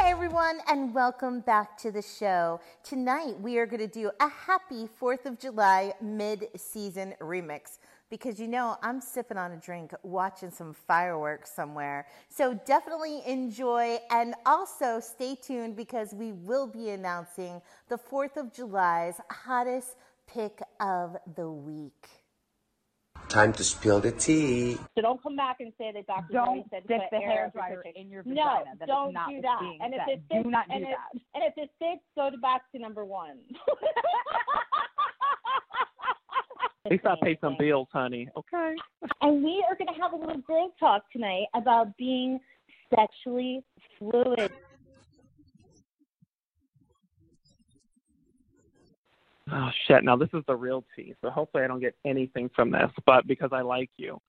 Hey everyone, and welcome back to the show. Tonight we are going to do a happy 4th of July mid season remix because you know I'm sipping on a drink watching some fireworks somewhere. So definitely enjoy and also stay tuned because we will be announcing the 4th of July's hottest pick of the week. Time to spill the tea. So don't come back and say that Dr. Don't said stick put the air hairdryer in your No, vagina. That is don't not do that. And if said. it Do not do and that. If, and if it fits, go to back to number one. At least I paid some bills, honey. Okay. And we are going to have a little girl talk tonight about being sexually fluid. Oh shit! Now this is the real tea, so hopefully I don't get anything from this. But because I like you,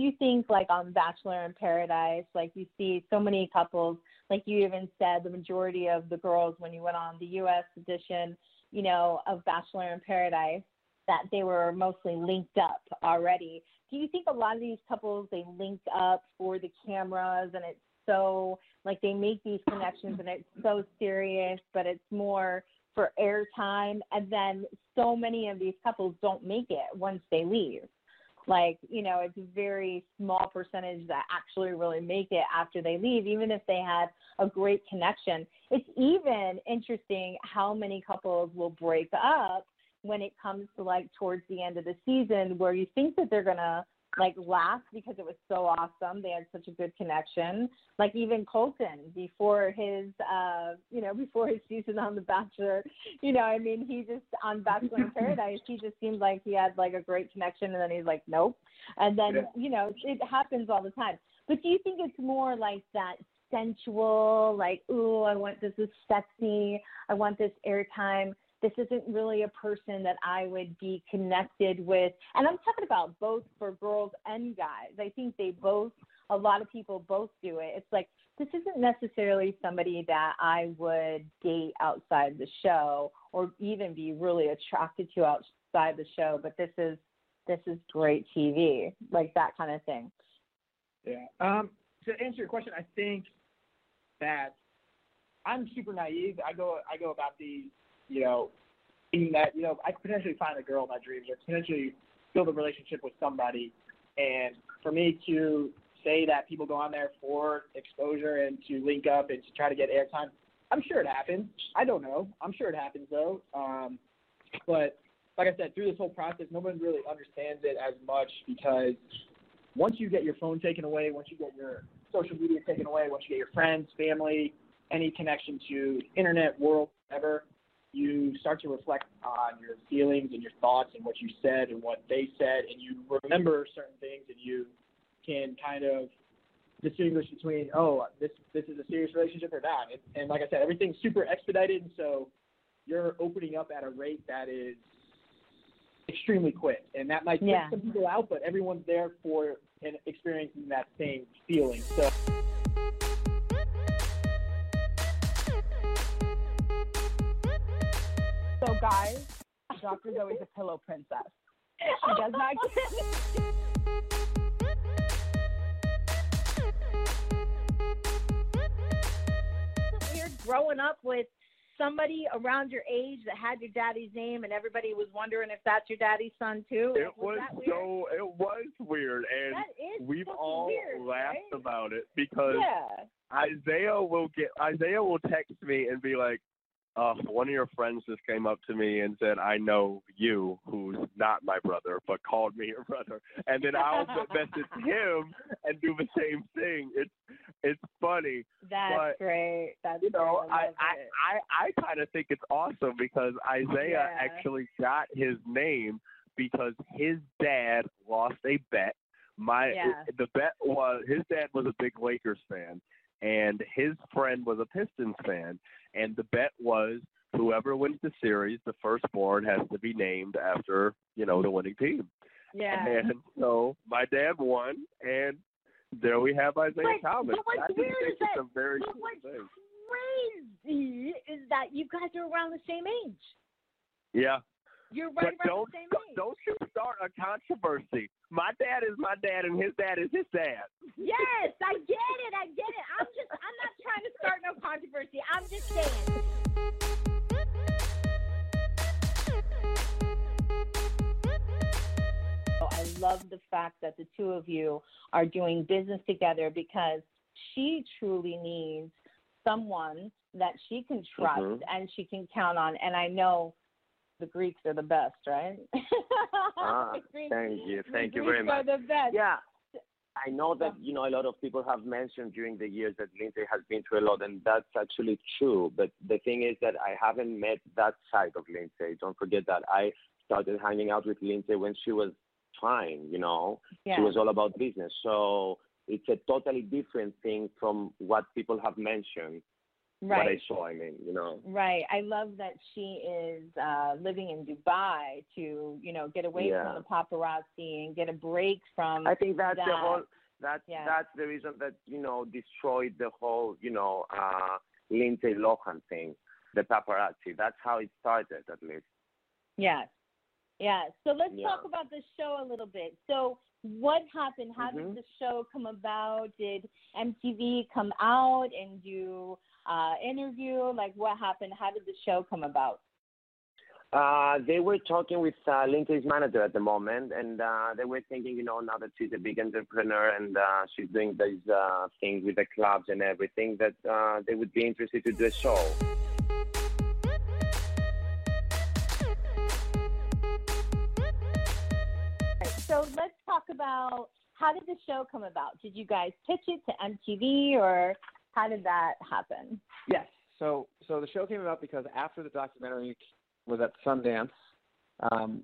Do you think, like on Bachelor in Paradise, like you see so many couples, like you even said, the majority of the girls when you went on the U.S. edition, you know, of Bachelor in Paradise, that they were mostly linked up already. Do you think a lot of these couples they link up for the cameras and it's so like they make these connections and it's so serious, but it's more for airtime, and then so many of these couples don't make it once they leave. Like you know it's a very small percentage that actually really make it after they leave even if they had a great connection. It's even interesting how many couples will break up when it comes to like towards the end of the season where you think that they're gonna like laugh because it was so awesome. They had such a good connection. Like even colton before his uh you know before his season on the bachelor you know i mean he just on bachelor in paradise he just seemed like he had like a great connection and then he's like nope. And then Yeah. you know it happens all the time. But do you think it's more like that sensual like ooh i want this is sexy. I want this airtime this isn't really a person that I would be connected with. And I'm talking about both for girls and guys. I think they both, a lot of people both do it. It's like, this isn't necessarily somebody that I would date outside the show or even be really attracted to outside the show, but this is this is great TV, like that kind of thing. Yeah. Um, to answer your question, I think that I'm super naive. I go I go about these, you know, thinking that you know I could potentially find a girl in my dreams or potentially build a relationship with somebody, and for me to say that people go on there for exposure and to link up and to try to get airtime, I'm sure it happens. I don't know. I'm sure it happens though. Um, but like I said, through this whole process, no one really understands it as much because once you get your phone taken away, once you get your social media taken away, once you get your friends, family, any connection to internet world, whatever, you start to reflect on your feelings and your thoughts and what you said and what they said, and you remember certain things, and you can kind of distinguish between, oh, this this is a serious relationship or not. And, and like I said, everything's super expedited, and so you're opening up at a rate that is extremely quick, and that might Yeah. some people out, but everyone's there for and experiencing that same feeling. So. Guys, Dr. Zoe's a pillow princess. She does not get. weird growing up with somebody around your age that had your daddy's name and everybody was wondering if that's your daddy's son too? It Like, was so it was weird, and we've all weird, laughed right? about it because Yeah. Isaiah will get Isaiah will text me and be like, uh, one of your friends just came up to me and said, I know you, who's not my brother, but called me your brother. And then I'll message him and do the same thing. It's it's funny. That's but, great. That's you know, great. I I I. I, I kind of think it's awesome because Isaiah Yeah. actually got his name because his dad lost a bet. My Yeah. the bet was his dad was a big Lakers fan, and his friend was a Pistons fan, and the bet was whoever wins the series, the firstborn has to be named after you know the winning team. Yeah. And so my dad won, and there we have Isaiah But- Thomas. but what's weird is that- very but cool what's thing. crazy is that you guys are around the same age. Yeah. You're But right around don't the same age. don't you start a controversy. My dad is my dad, and his dad is his dad. Yes, I get it. I get it. I'm just I'm not trying to start no controversy. I'm just saying. I love the fact that the two of you are doing business together because she truly needs someone that she can trust Mhm. and she can count on. And I know the Greeks are the best, right? Ah, The Greeks- thank you. the Thank you Greeks very much. Are the best. Yeah. I know that you know a lot of people have mentioned during the years that Lindsay has been through a lot, and that's actually true. But the thing is that I haven't met that side of Lindsay. Don't forget that I started hanging out with Lindsay when she was fine. You know, Yeah. she was all about business. So it's a totally different thing from what people have mentioned. What I Right. saw, I mean, you know. Right. I love that she is uh, living in Dubai to, you know, get away Yeah. from the paparazzi and get a break from. I think that's the whole. That's Yeah. that's the reason that you know destroyed the whole you know uh, Lindsay Lohan thing, the paparazzi. That's how it started, at least. Yes. Yes. So let's Yeah. talk about the show a little bit. So what happened? How Mhm. did the show come about? Did MTV come out and do uh, interview? Like what happened? How did the show come about? Uh, they were talking with uh, Lindsay's manager at the moment, and uh, they were thinking, you know, now that she's a big entrepreneur and uh, she's doing these uh, things with the clubs and everything, that uh, they would be interested to do a show. So let's talk about how did the show come about? Did you guys pitch it to MTV or how did that happen? Yes. So so the show came about because after the documentary was at Sundance, um,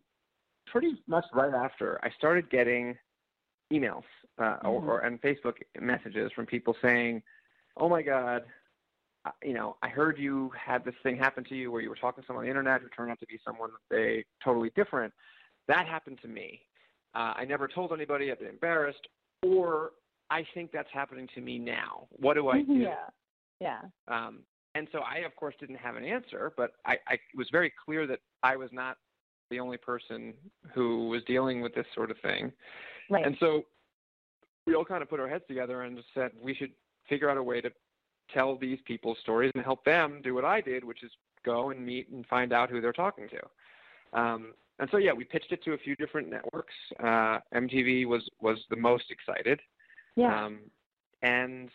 pretty much right after, I started getting emails uh, or, or and Facebook messages from people saying, "Oh my God, uh, you know, I heard you had this thing happen to you where you were talking to someone on the internet who turned out to be someone that they totally different. That happened to me. Uh, I never told anybody. I've been embarrassed, or I think that's happening to me now. What do I do?" Yeah. Yeah. Um, and so I, of course, didn't have an answer, but I, I was very clear that I was not the only person who was dealing with this sort of thing. Right. And so we all kind of put our heads together and just said we should figure out a way to tell these people's stories and help them do what I did, which is go and meet and find out who they're talking to. Um, and so yeah, we pitched it to a few different networks. Uh, MTV was was the most excited. Yeah. Um, and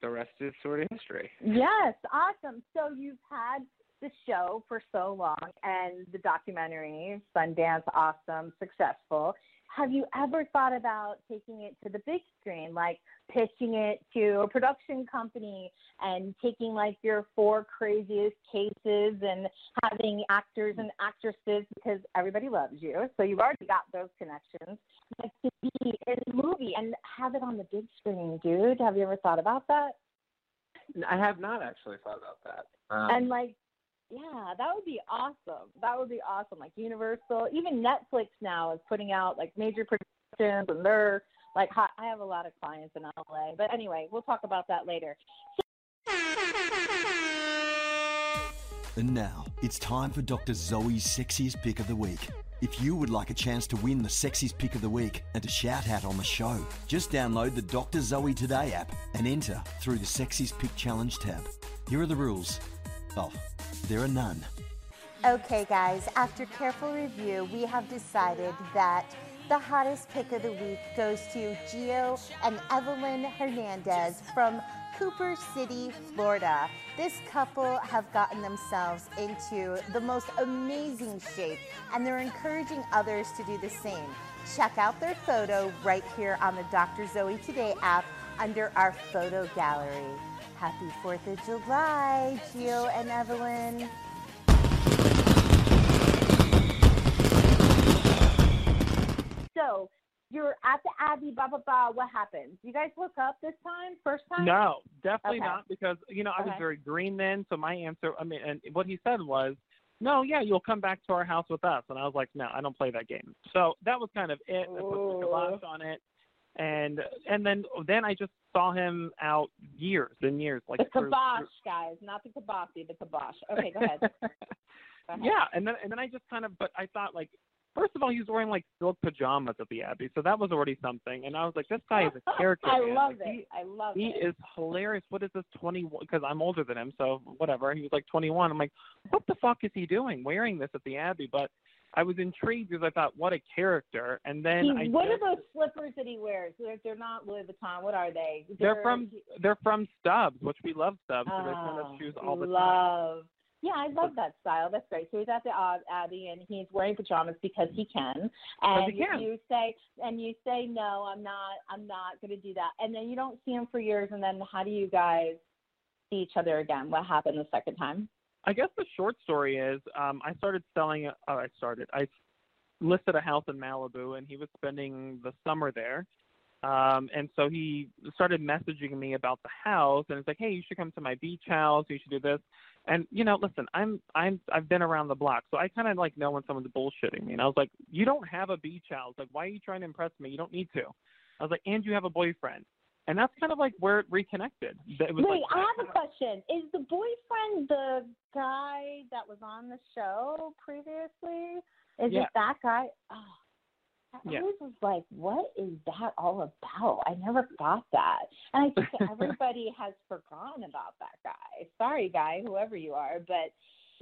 the rest is sort of history. Yes, awesome. So you've had the show for so long and the documentary, Sundance, awesome, successful. Have you ever thought about taking it to the big screen, like pitching it to a production company and taking like your four craziest cases and having actors and actresses because everybody loves you, so you've already got those connections, like to be in movie and have it on the big screen, dude? Have you ever thought about that? I have not actually thought about that. Um, and like yeah that would be awesome that would be awesome like universal even netflix now is putting out like major productions and they're like hot i have a lot of clients in la but anyway we'll talk about that later And now it's time for Dr. Zoe's Sexiest Pick of the Week. If you would like a chance to win the Sexiest Pick of the Week and to shout out on the show, just download the Dr. Zoe Today app and enter through the Sexiest Pick Challenge tab. Here are the rules. Oh, there are none. Okay, guys, after careful review, we have decided that the hottest pick of the week goes to Gio and Evelyn Hernandez from Cooper City, Florida. This couple have gotten themselves into the most amazing shape, and they're encouraging others to do the same. Check out their photo right here on the Dr. Zoe Today app under our photo gallery. Happy 4th of July, Gio and Evelyn. so you're at the Abbey, blah blah blah. What happens? You guys hook up this time? First time? No, definitely Okay. not because you know I was Okay. very green then. So my answer, I mean, and what he said was, "No, yeah, you'll come back to our house with us." And I was like, "No, I don't play that game." So that was kind of it. I put the kibosh on it, and and then then I just saw him out years and years, like the through- kibosh, guys, not the kibosh, the kibosh. Okay, go ahead. Go ahead. yeah, and then and then I just kind of, but I thought like, first of all, he was wearing like silk pajamas at the Abbey, so that was already something. And I was like, this guy is a character. I man. love Like, it. I love it. He is hilarious. What is this twenty? Because I'm older than him, so whatever. He was like twenty one. I'm like, what the fuck is he doing wearing this at the Abbey? But I was intrigued because I thought, what a character. And then He- I what just, are those slippers that he wears? They're, they're not Louis Vuitton. What are they? they're from they're from Stubbs, which we love Stubbs. so they send Oh, ah, us shoes all the time. love. Yeah, I love that style. That's great. So he's at the Odd Abbey and he's wearing pajamas because he can. And he can. you say and you say no, I'm not. I'm not going to do that. And then you don't see him for years. And then how do you guys see each other again? What happened the second time? I guess the short story is um, I started selling. Oh, I started. I listed a house in Malibu, and he was spending the summer there. Um, and so he started messaging me about the house, and it's like, hey, you should come to my beach house. You should do this. And you know, listen, I'm I'm I've been around the block, so I kind of like know when someone's bullshitting me. And I was like, you don't have a beach house. Like, why are you trying to impress me? You don't need to. I was like, and you have a boyfriend. And that's kind of like where it reconnected. It was Wait, like, I have a question. Is the boyfriend the guy that was on the show previously? Is Yeah. it that guy? Oh, I Yeah. always was like, what is that all about? I never thought that. And I think everybody has forgotten about that guy. Sorry, guy, whoever you are, but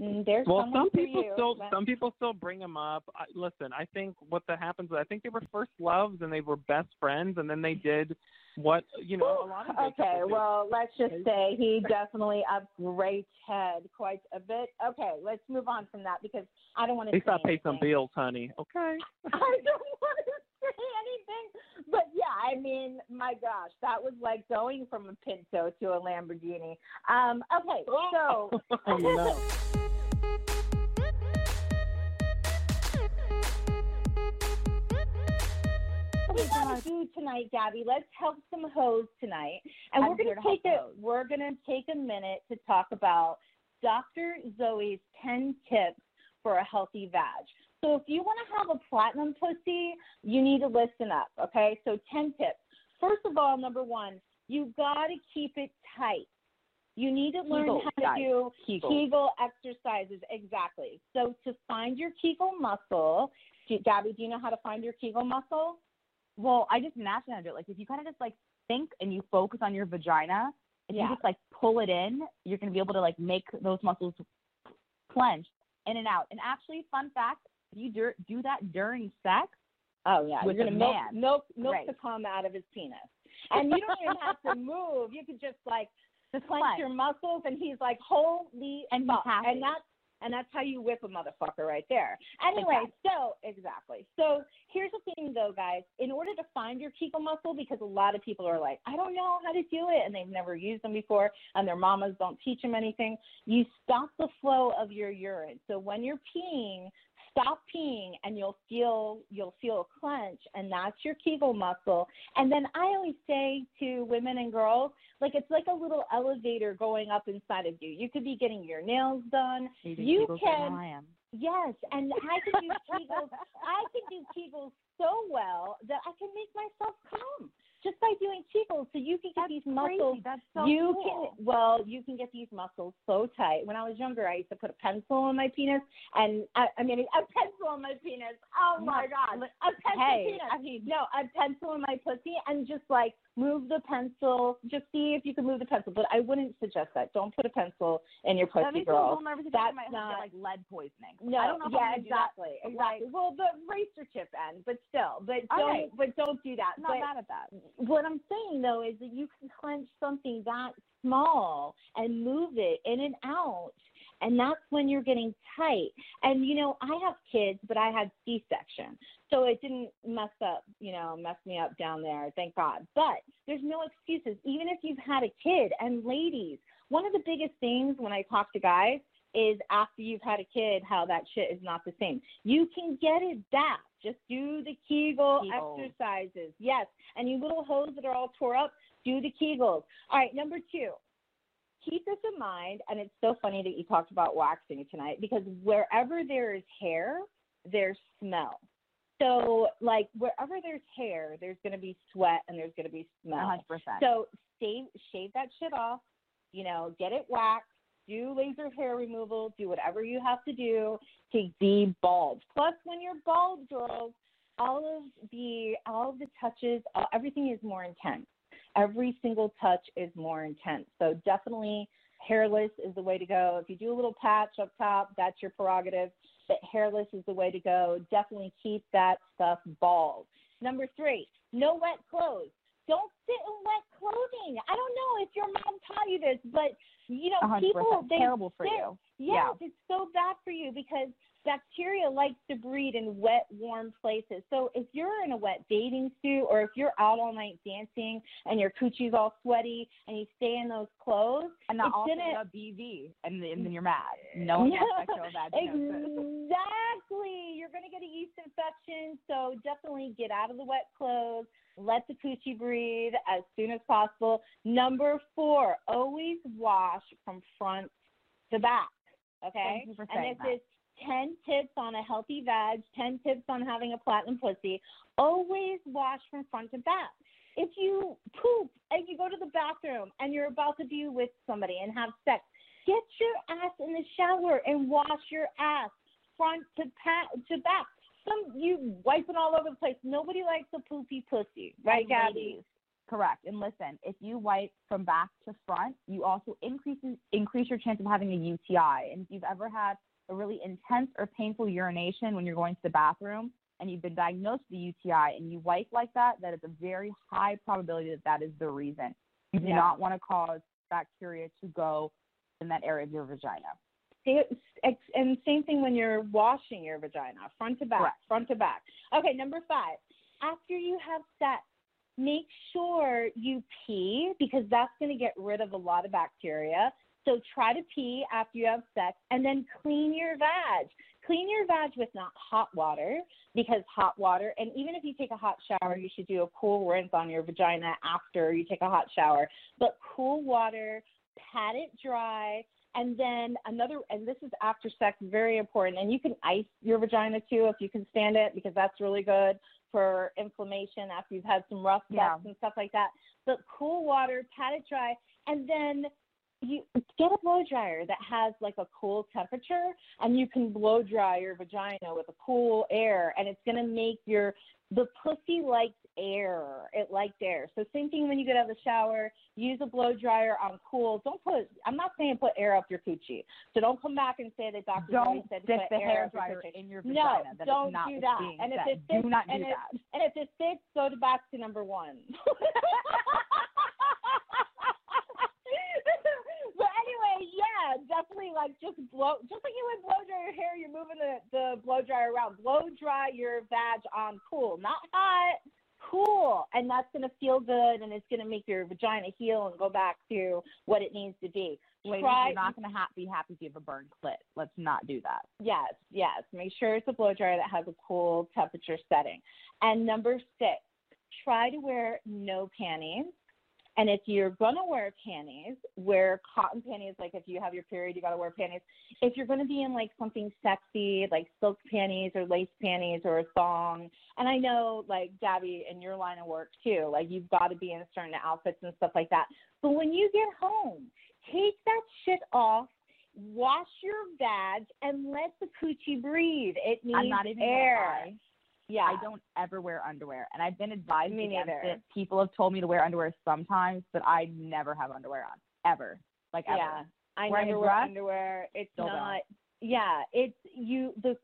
mm, there's well, some people you. still But- some people still bring him up. I, listen, I think what that happens is I think they were first loves and they were best friends, and then they did what you know a lot of Okay, well, let's just say he definitely upgraded quite a bit. Okay, let's move on from that because I don't want to. At to least say I pay some bills, honey. Okay. I don't want to say anything, but yeah, I mean, my gosh, that was like going from a Pinto to a Lamborghini. Um, okay, so Oh, no. We gotta do tonight, Gabby? Let's help some hoes tonight, and I'm we're gonna to take a hoes. we're gonna take a minute to talk about Dr. Zoe's ten tips for a healthy vag. So if you want to have a platinum pussy, you need to listen up. Okay, so ten tips. First of all, number one, you gotta keep it tight. You need to learn Kegel, how to do Kegel. Kegel exercises. Exactly. So to find your Kegel muscle, do, Gabby, do you know how to find your Kegel muscle? Well, I just naturally under it. Like if you kind of just like think and you focus on your vagina, if Yeah. you just like pull it in, you're gonna be able to like make those muscles clench in and out. And actually, fun fact: if you do, do that during sex, Oh yeah, With you're gonna milk man. milk milk Right. the cum out of his penis, and you don't even have to move. You can just like just clench clench. your muscles, and he's like, holy And fuck. and that's and that's how you whip a motherfucker right there. Anyway, so exactly. So here's the thing, though, guys. In order to find your Kegel muscle, because a lot of people are like, I don't know how to do it, and they've never used them before, and their mamas don't teach them anything. You stop the flow of your urine. So when you're peeing, stop peeing and you'll feel you'll feel a clench and that's your kegel muscle. And then i always say to women and girls like it's like a little elevator going up inside of you. You could be getting your nails done. You you Kegels better than can I am. yes and i can do kegels i can do kegels so well that i can make myself come just by doing kegels so you can get these muscles Crazy. That's so you cool. can well you can get these muscles so tight when i was younger i used to put a pencil in my penis and i, I mean a pencil in my penis oh my god a pencil Hey, penis I mean, no a pencil in my pussy and just like move the pencil just see if you can move the pencil but i wouldn't suggest that don't put a pencil in your that pussy makes me a little girl nervous. that's not get, like lead poisoning. no, I don't know yeah, how to do that. exactly, exactly. like, well, the razor tip end, but still, but don't, right. but don't do that. Not but, mad at that. What I'm saying though is that you can clench something that small and move it in and out. And that's when you're getting tight. And you know, I have kids, but I had C section. So it didn't mess up, you know, mess me up down there, thank God. But there's no excuses. Even if you've had a kid and ladies, one of the biggest things when I talk to guys is after you've had a kid, how that shit is not the same. You can get it back. Just do the Kegel Kegels. exercises. Yes. And you little hoes that are all tore up, do the Kegels. All right, number two. Keep this in mind, and it's so funny that you talked about waxing tonight because wherever there is hair, there's smell. So, like wherever there's hair, there's going to be sweat and there's going to be smell. 100%. So, shave shave that shit off. You know, get it waxed. Do laser hair removal. Do whatever you have to do to be bald. Plus, when you're bald, girls, all of the all of the touches, uh, everything is more intense. Every single touch is more intense. So definitely, hairless is the way to go. If you do a little patch up top, that's your prerogative. But hairless is the way to go. Definitely keep that stuff bald. Number three, no wet clothes. Don't sit in wet clothing. I don't know if your mom taught you this, but you know, 100%. people they Terrible for sit- you. Yes, it's so bad for you because bacteria likes to breed in wet, warm places. So if you're in a wet bathing suit or if you're out all night dancing and your coochie's all sweaty and you stay in those clothes, And not also gonna got BV, and, and then mm. you're mad. No one vaginosis. Exactly. You're going to get a yeast infection. So definitely get out of the wet clothes. Let the coochie breathe as soon as possible. Number four, always wash from front to back. Okay? Thank you for and this that. is 10 tips on a healthy vag, 10 tips on having a platinum pussy. Always wash from front to back. If you poop and you go to the bathroom and you're about to be with somebody and have sex, get your ass in the shower and wash your ass front to pa- to back. Some you wiping all over the place. Nobody likes a poopy pussy, right, Gabby? ladies, Correct. And listen, if you wipe from back to front, you also increase increase your chance of having a UTI. And if you've ever had a really intense or painful urination when you're going to the bathroom and you've been diagnosed with a UTI and you wipe like that, that is a very high probability that that is the reason. You do Yeah. not want to cause bacteria to go in that area of your vagina. And same thing when you're washing your vagina, front to back, Correct. front to back. Okay, number five. After you have sex, make sure you pee because that's going to get rid of a lot of bacteria. So try to pee after you have sex and then clean your vag. Clean your vag with not hot water because hot water, and even if you take a hot shower, you should do a cool rinse on your vagina after you take a hot shower. But cool water, pat it dry, and then another, and this is after sex, very important. And you can ice your vagina too if you can stand it because that's really good for inflammation after you've had some rough sex Yeah. and stuff like that. But cool water, pat it dry, and then you get a blow dryer that has like a cool temperature and you can blow dry your vagina with a cool air and it's going to make your the pussy likes air. It likes air. So same thing when you get out of the shower use a blow dryer on cool. Don't put i'm not saying put air up your coochie so don't come back and say that dr Don't said stick the air hair up your in your no vagina. That is don't not do that. and if it fits Do not do and if, that. and if it fits go to back to number one. But anyway, yeah, definitely like just blow, just like you would blow dry your hair, you're moving the, the blow dryer around. Blow dry your vag on cool, not hot. And that's going to feel good and it's going to make your vagina heal and go back to what it needs to be. Ladies, Try, you're not going to ha- be happy if you have a burned clit. Let's not do that. Yes, yes. Make sure it's a blow dryer that has a cool temperature setting. And number six, try to wear no panties. And if you're gonna wear panties, wear cotton panties. Like if you have your period, you gotta wear panties. If you're gonna be in like something sexy, like silk panties or lace panties or a thong, and I know like Gabby in your line of work too, like you've got to be in certain outfits and stuff like that. But when you get home, take that shit off wash your vag and let the coochie breathe. It needs I'm not even air. Yeah. I don't ever wear underwear, and I've been advised Me against neither. it. People have told me to wear underwear sometimes, but I never have underwear on ever, like ever. Yeah. I Wearing never wear underwear. It's not. Yeah, it's you. The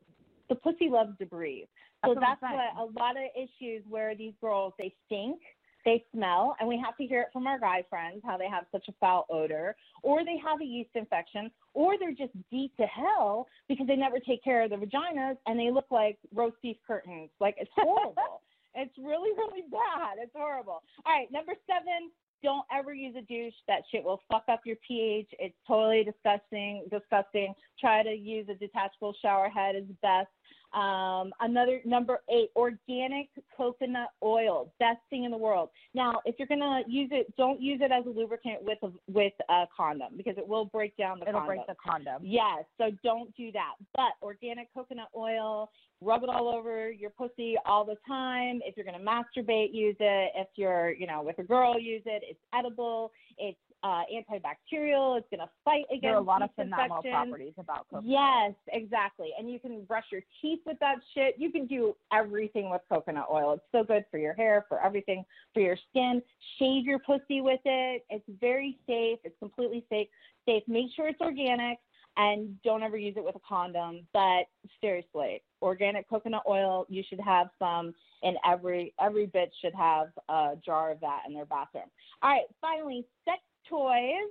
the pussy loves to breathe. So That's what that's saying. what a lot of issues where these girls they stink, they smell, and we have to hear it from our guy friends how they have such a foul odor, or they have a yeast infection, or they're just deep to hell because they never take care of their vaginas and they look like roast beef curtains. Like it's horrible. it's really really bad. It's horrible. All right, number seven. don't ever use a douche. That shit will fuck up your pH. It's totally disgusting. Disgusting. Try to use a detachable shower head is best. Um, another number eight, organic coconut oil, best thing in the world. Now, if you're gonna use it, don't use it as a lubricant with a with a condom because it will break down the It'll condom. break the condom. Yes, so don't do that. But organic coconut oil, rub it all over your pussy all the time. If you're going to masturbate, use it. If you're, you know, with a girl, use it. It's edible. It's uh, antibacterial. It's going to fight against There are a lot of phenomenal infections. properties about coconut. Yes, exactly. And you can brush your teeth with that shit. You can do everything with coconut oil. It's so good for your hair, for everything, for your skin. Shave your pussy with it. It's very safe. It's completely safe. Safe. Make sure it's organic and don't ever use it with a condom. But seriously, organic coconut oil, you should have some and every every bitch should have a jar of that in their bathroom. All right, finally, sex toys.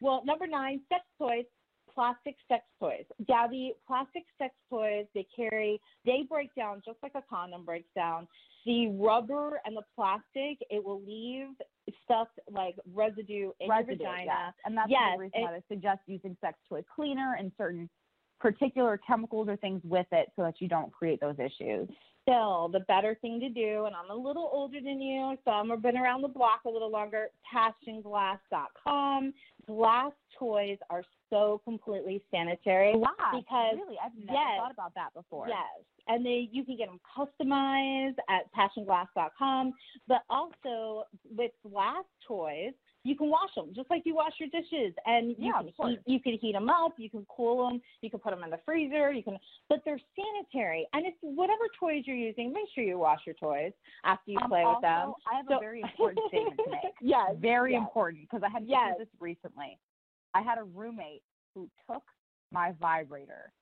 Well, number nine, sex toys, plastic sex toys. The plastic sex toys they carry, they break down just like a condom breaks down. The rubber and the plastic, it will leave stuff like residue in residue, your vagina. And that's yes, the reason why it- they suggest using sex toy cleaner and certain particular chemicals or things with it so that you don't create those issues. Still the better thing to do, and I'm a little older than you, so I'm been around the block a little longer. PassionGlass.com. Glass toys are so completely sanitary Glass, because really, I've never yes, thought about that before. Yes, and they you can get them customized at PassionGlass.com, but also with glass toys. You can wash them just like you wash your dishes, and you Yeah, can heat. You can heat them up. You can cool them. You can put them in the freezer. You can, but they're sanitary. And it's whatever toys you're using. Make sure you wash your toys after you Um, play also, with them. I have So- a very important statement to make. Yes, Very yes. important because I had to Yes. do this recently. I had a roommate who took my vibrator.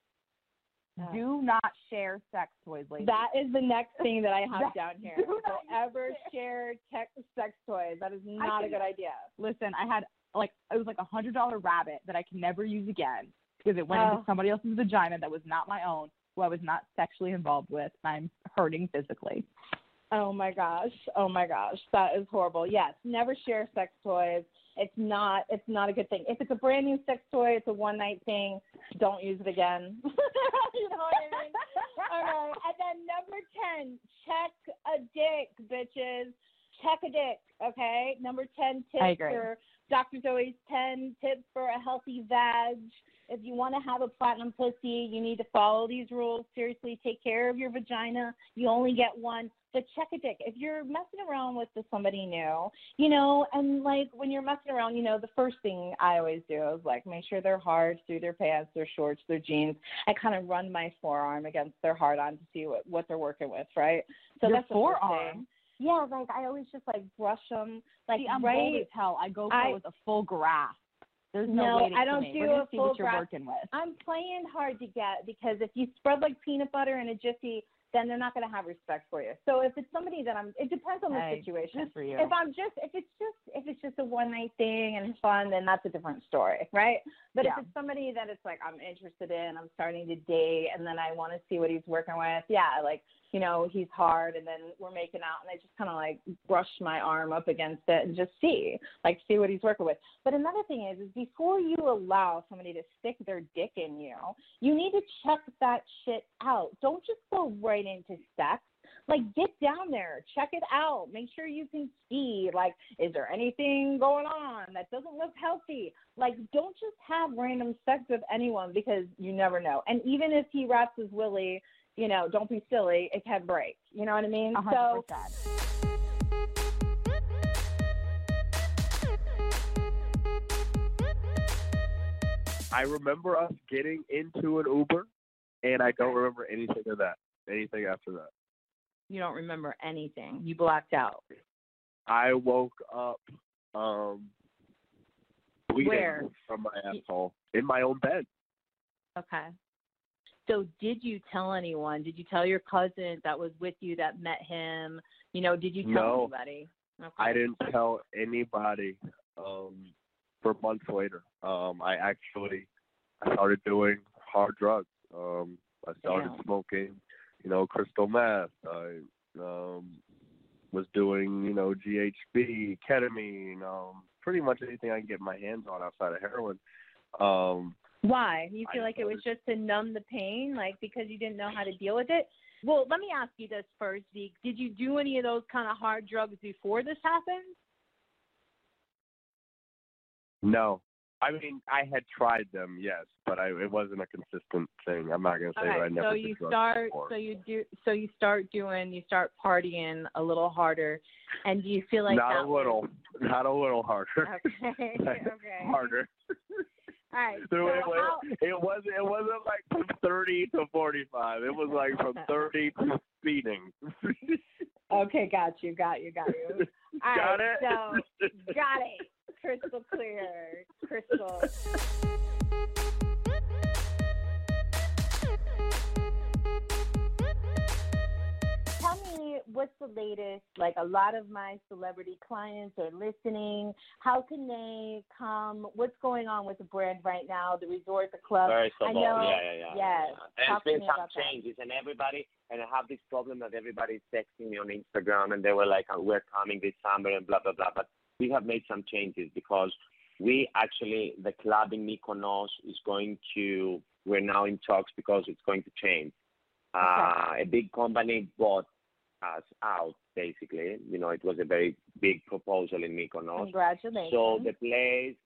Do not share sex toys, ladies. That is the next thing that I have That- down here. do Don't ever share tech sex toys. That is not a good idea. Listen, I had like it was like a hundred dollar rabbit that I can never use again because it went Oh. into somebody else's vagina that was not my own, who I was not sexually involved with, and I'm hurting physically. Oh my gosh. Oh my gosh. That is horrible. Yes, never share sex toys. It's not it's not a good thing. If it's a brand new sex toy, it's a one night thing, don't use it again. you know what I mean? All right. And then number ten, check a dick, bitches. Check a dick, okay? Number ten tips I agree. for Dr. Zoe's ten tips for a healthy vag. If you want to have a platinum pussy, you need to follow these rules. Seriously, take care of your vagina. You only get one. But check a dick. If you're messing around with the somebody new, you know, and like when you're messing around, you know, the first thing I always do is like make sure they're hard through their pants, their shorts, their jeans. I kind of run my forearm against their hard on to see what what they're working with, right? So Your that's the forearm? Yeah, like I always just like brush them, like See, I'm right. bold as hell. I go for I- it with a full grasp. There's no, No, I don't do We're gonna see what you're grasp. working with. I'm playing hard to get because if you spread like peanut butter in a jiffy, then they're not going to have respect for you. So if it's somebody that I'm, it depends on the Hey, situation. for you. If I'm just, if it's just, if it's just a one night thing and fun, then that's a different story, right? But Yeah. if it's somebody that it's like I'm interested in, I'm starting to date, and then I want to see what he's working with, yeah, like you know he's hard, and then we're making out, and I just kind of like brush my arm up against it and just see, like see what he's working with. But another thing is, is before you allow somebody to stick their dick in you, you need to check that shit out. Don't just go right into sex. Like get down there, check it out, make sure you can see. Like, is there anything going on that doesn't look healthy? Like, don't just have random sex with anyone because you never know. And even if he wraps his willy, you know, don't be silly. It can break. You know what I mean? So hundred percent. I remember us getting into an Uber, and I don't remember anything of that. Anything after that. you don't remember anything. You blacked out. I woke up um bleeding Where? from my asshole in my own bed. Okay. So did you tell anyone? Did you tell your cousin that was with you that met him? You know, did you tell No. anybody? Okay. I didn't tell anybody um for months later. Um I actually I started doing hard drugs. Um I started Damn. smoking, you know, crystal meth. I um was doing, you know, GHB, ketamine, um, pretty much anything I can get my hands on outside of heroin. Um, Why? You feel like it was just to numb the pain, like because you didn't know how to deal with it? Well, let me ask you this first, Zeke. Did you do any of those kind of hard drugs before this happened? no, I mean I had tried them, yes, but I it wasn't a consistent thing. I'm not gonna say that I Okay, never so did you drugs start, before. so you do, so you start doing, you start partying a little harder, and do you feel like not a little, not a little harder. Okay, okay. harder. All right. So So it, how, it wasn't it wasn't like from thirty to forty five. It was like from thirty to speeding. okay, got you, got you, got you. All Got right, it? So got it. Crystal clear. Crystal. Me what's the latest? Like a lot of my celebrity clients are listening. How can they come? What's going on with the brand right now? The resort, the club. First of I all, know. yeah, yeah, yeah. Yes. And Talk there's been some about that. changes, and everybody, and I have this problem that everybody's texting me on Instagram, and they were like, oh, "We're coming this summer," and blah blah blah. But we have made some changes because we actually, the club in Mykonos is going to. We're now in talks because it's going to change. Uh, a big company bought us out, basically. You know, it was a very big proposal in Mykonos. Congratulations. So the place,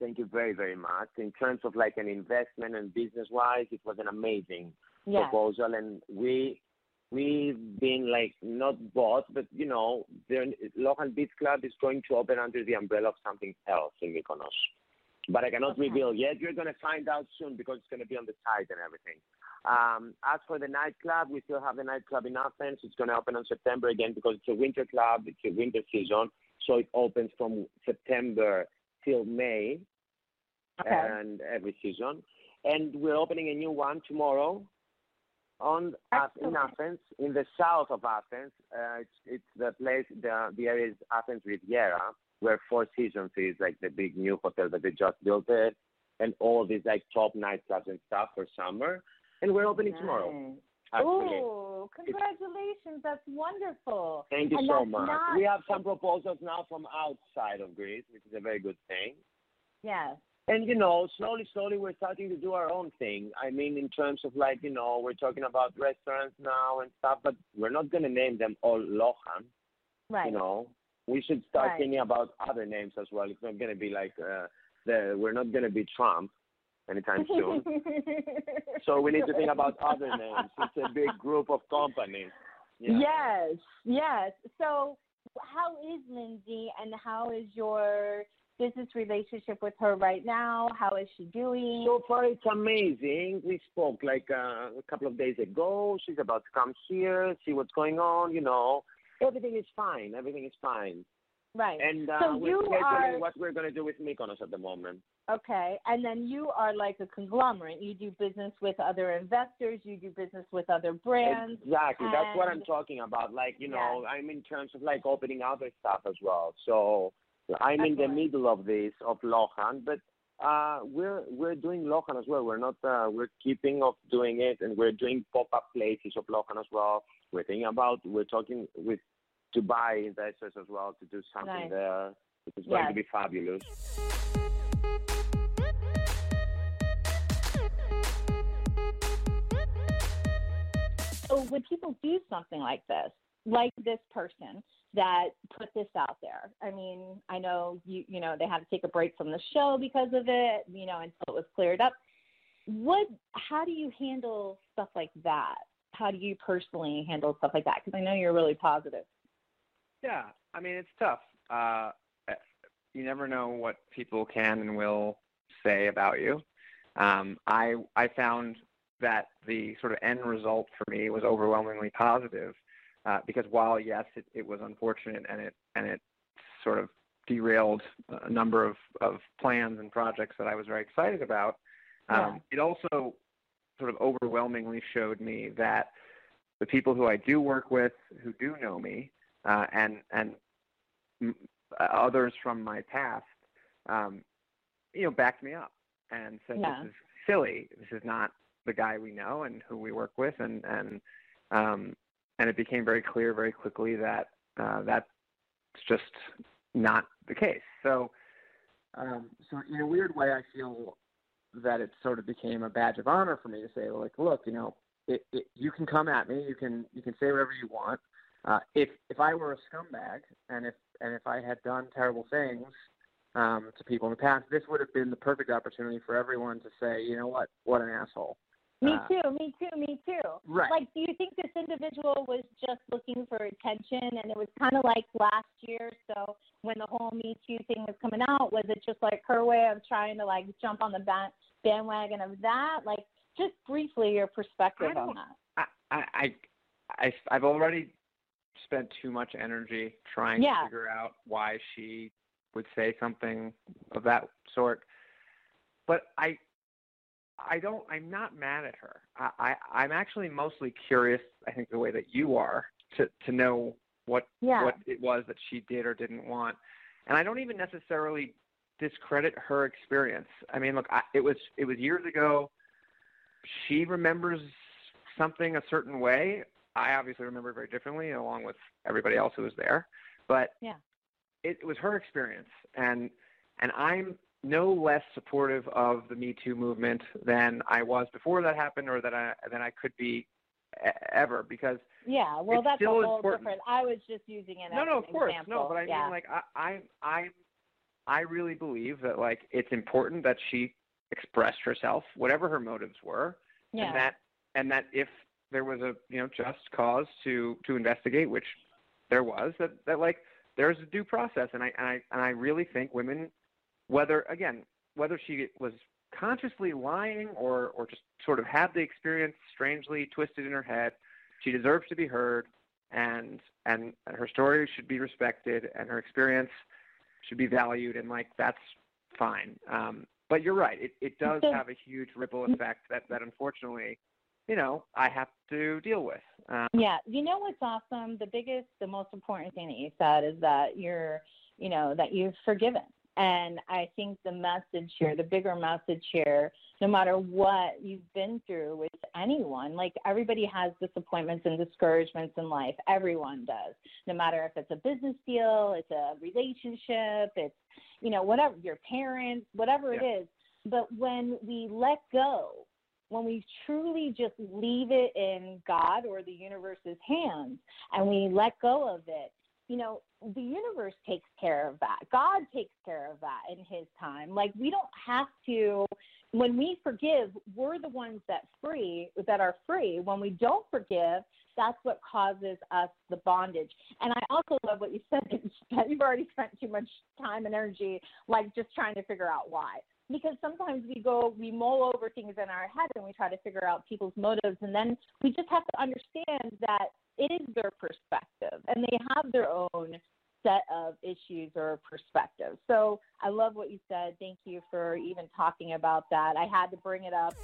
thank you very, very much. In terms of like an investment and business wise, it was an amazing Yes. proposal, and we we've been like not bought, but you know, the local beach club is going to open under the umbrella of something else in Mykonos. But I cannot Okay. reveal yet. You're going to find out soon because it's going to be on the site and everything. Um, as for the nightclub, we still have the nightclub in Athens. It's going to open on September again because it's a winter club. It's a winter season, so it opens from September till May, Okay. and every season. And we're opening a new one tomorrow on in Athens, in the south of Athens. Uh, it's it's the place. The the area is Athens Riviera, where Four Seasons is like the big new hotel that they just built it, and all these like top nightclubs and stuff for summer. And we're opening tomorrow. Nice. Actually. Oh, congratulations. That's wonderful. Thank you and so much. Not, We have some proposals now from outside of Greece, which is a very good thing. Yes. And you know, slowly, slowly, we're starting to do our own thing. I mean, in terms of like, you know, we're talking about restaurants now and stuff, but we're not going to name them all Lohan. Right. You know, we should start Right. thinking about other names as well. It's not going to be like uh, the we're not going to be Trump anytime soon. so we need to think about other names. It's a big group of companies. Yeah. Yes, yes. So, how is Lindsay, and how is your business relationship with her right now? How is she doing? So far, it's amazing. We spoke like uh, a couple of days ago. She's about to come here, see what's going on. You know, everything is fine. Everything is fine. Right. And uh, so we're you scheduling are what we're going to do with Mykonos at the moment. okay, and then you are like a conglomerate. You do business with other investors. You do business with other brands. Exactly. That's what I'm talking about. Like, you know, I'm in terms of like opening other stuff as well. So I'm in the middle of this of Lohan, but uh, we're we're doing Lohan as well. We're not uh, we're keeping of doing it, and we're doing pop up places of Lohan as well. We're thinking about we're talking with Dubai investors as well to do something Nice. there. It's going to be fabulous. So when people do something like this, like this person that put this out there, I mean, I know you you know they had to take a break from the show because of it, you know, until it was cleared up. What? How do you handle stuff like that? How do you personally handle stuff like that? Because I know you're really positive. Yeah, I mean it's tough. Uh, you never know what people can and will say about you. Um, I I found that the sort of end result for me was overwhelmingly positive uh, because while yes it, it was unfortunate and it and it sort of derailed a number of, of plans and projects that I was very excited about, um, it also sort of overwhelmingly showed me that the people who I do work with, who do know me, uh, and and others from my past, um, you know, backed me up and said, Yeah. "This is silly. This is not the guy we know and who we work with." And and um, and it became very clear very quickly that uh, that's just not the case. So, um, so in a weird way, I feel that it sort of became a badge of honor for me to say, like, look, you know, it, it, you can come at me, you can you can say whatever you want. Uh, if if I were a scumbag and if and if I had done terrible things um, to people in the past, this would have been the perfect opportunity for everyone to say, you know what, what an asshole. Me Uh, too, me too, me too. Right. Like, do you think this individual was just looking for attention and it was kind of like last year? So when the whole Me Too thing was coming out, was it just like her way of trying to like jump on the ba- bandwagon of that? Like, just briefly your perspective on that. I, I, I, I've already spent too much energy trying Yeah. to figure out why she would say something of that sort. But I, I don't. I'm not mad at her. I, I, I'm actually mostly curious. I think the way that you are to to know what Yeah. what it was that she did or didn't want, and I don't even necessarily discredit her experience. I mean, look, I, it was it was years ago. She remembers something a certain way. I obviously remember it very differently, along with everybody else who was there. But Yeah. it, it was her experience, and and I'm no less supportive of the Me Too movement than I was before that happened, or that I than I could be ever, because Yeah, well, that's a whole important. different. I was just using it no, as no, of course, example. no, but I yeah. mean, like, I, I, I, I really believe that like it's important that she expressed herself, whatever her motives were, yeah. and that, and that if there was a you know just cause to to investigate, which there was, that that like there's a due process, and I and I and I really think women, whether again whether she was consciously lying or or just sort of had the experience strangely twisted in her head, she deserves to be heard, and and her story should be respected, and her experience should be valued, and like that's fine. Um, but you're right; it it does have a huge ripple effect that that unfortunately, you know, I have to deal with. Um, Yeah, you know what's awesome? The biggest, the most important thing that you said is that you're, you know, that you've forgiven. And I think the message here, the bigger message here, no matter what you've been through with anyone, like everybody has disappointments and discouragements in life. Everyone does. No matter if it's a business deal, it's a relationship, it's, you know, whatever, your parents, whatever it Yeah. is. But when we let go when we truly just leave it in God or the universe's hands and we let go of it, you know, the universe takes care of that. God takes care of that in His time. Like, we don't have to, when we forgive, we're the ones that free, that are free. When we don't forgive, that's what causes us the bondage. And I also love what you said. that You've already spent too much time and energy, like just trying to figure out why because sometimes we go we mull over things in our head and we try to figure out people's motives and then we just have to understand that it is their perspective and they have their own set of issues or perspectives. So i love what you said. Thank you for even talking about that. I had to bring it up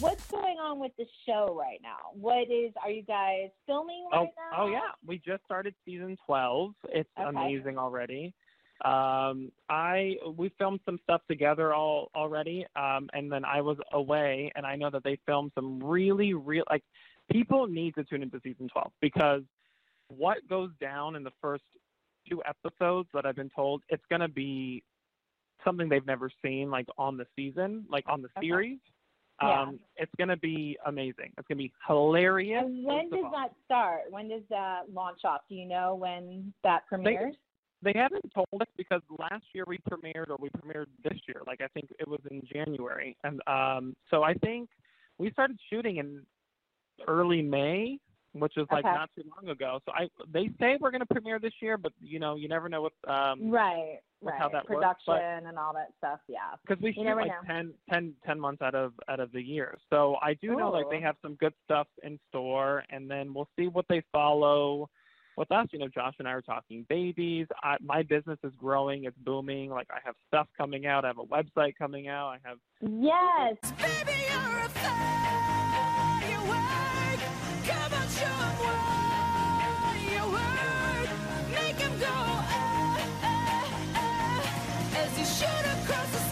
what's going on with the show right now what is are you guys filming Oh, right now oh yeah. We just started season 12. It's Okay. amazing already. Um, I we filmed some stuff together all already, um, and then I was away, and I know that they filmed some really, real like people need to tune into season 12 because what goes down in the first two episodes that I've been told, it's gonna be something they've never seen like on the season, like on the Okay. series. Yeah. Um, it's gonna be amazing. It's gonna be hilarious. And when does that start? When does that launch off? Do you know when that premieres? They haven't told us because last year we premiered or we premiered this year. Like I think it was in January. And um so I think we started shooting in early May, which is like Okay. not too long ago. So I they say we're gonna premiere this year, but you know, you never know what um right, with right. how that works, Production but- and all that stuff. Yeah. because we You shoot never like know. ten, ten, ten months out of out of the year. So I do know like they have some good stuff in store, and then we'll see what they follow with us. You know, Josh and I are talking babies. I, my business is growing; it's booming. Like I have stuff coming out. I have a website coming out. I have Yes. Baby, shoot across the